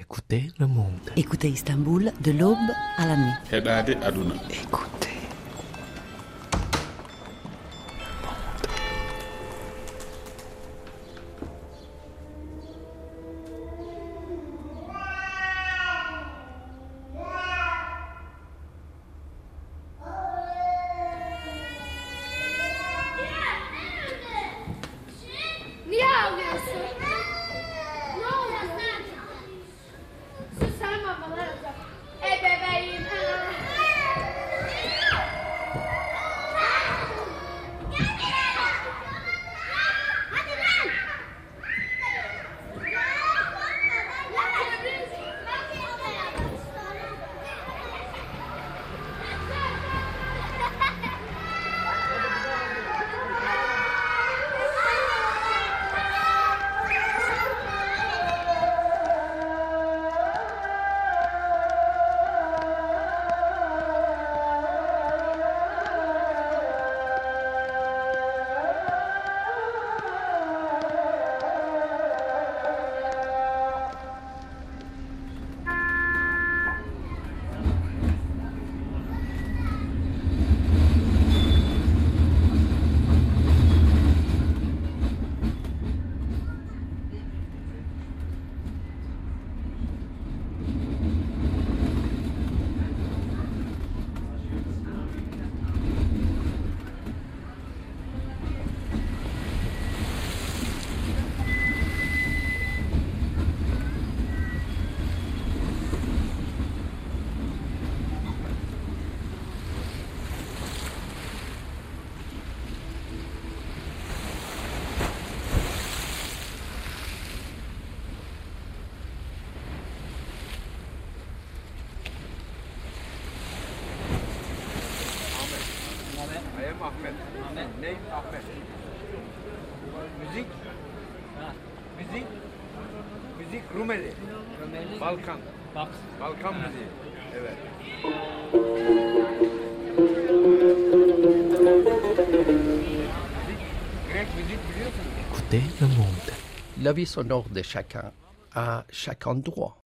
Écoutez le monde. Écoutez Istanbul de l'aube à la nuit. Écoutez. Get it! Name Ahmet. Müzik. Müzik. Müzik Rumeli. Balkan. Balkan müziği. Evet. Biliyorsun. Écoutez le monde. La vie sonore de chacun à chaque endroit.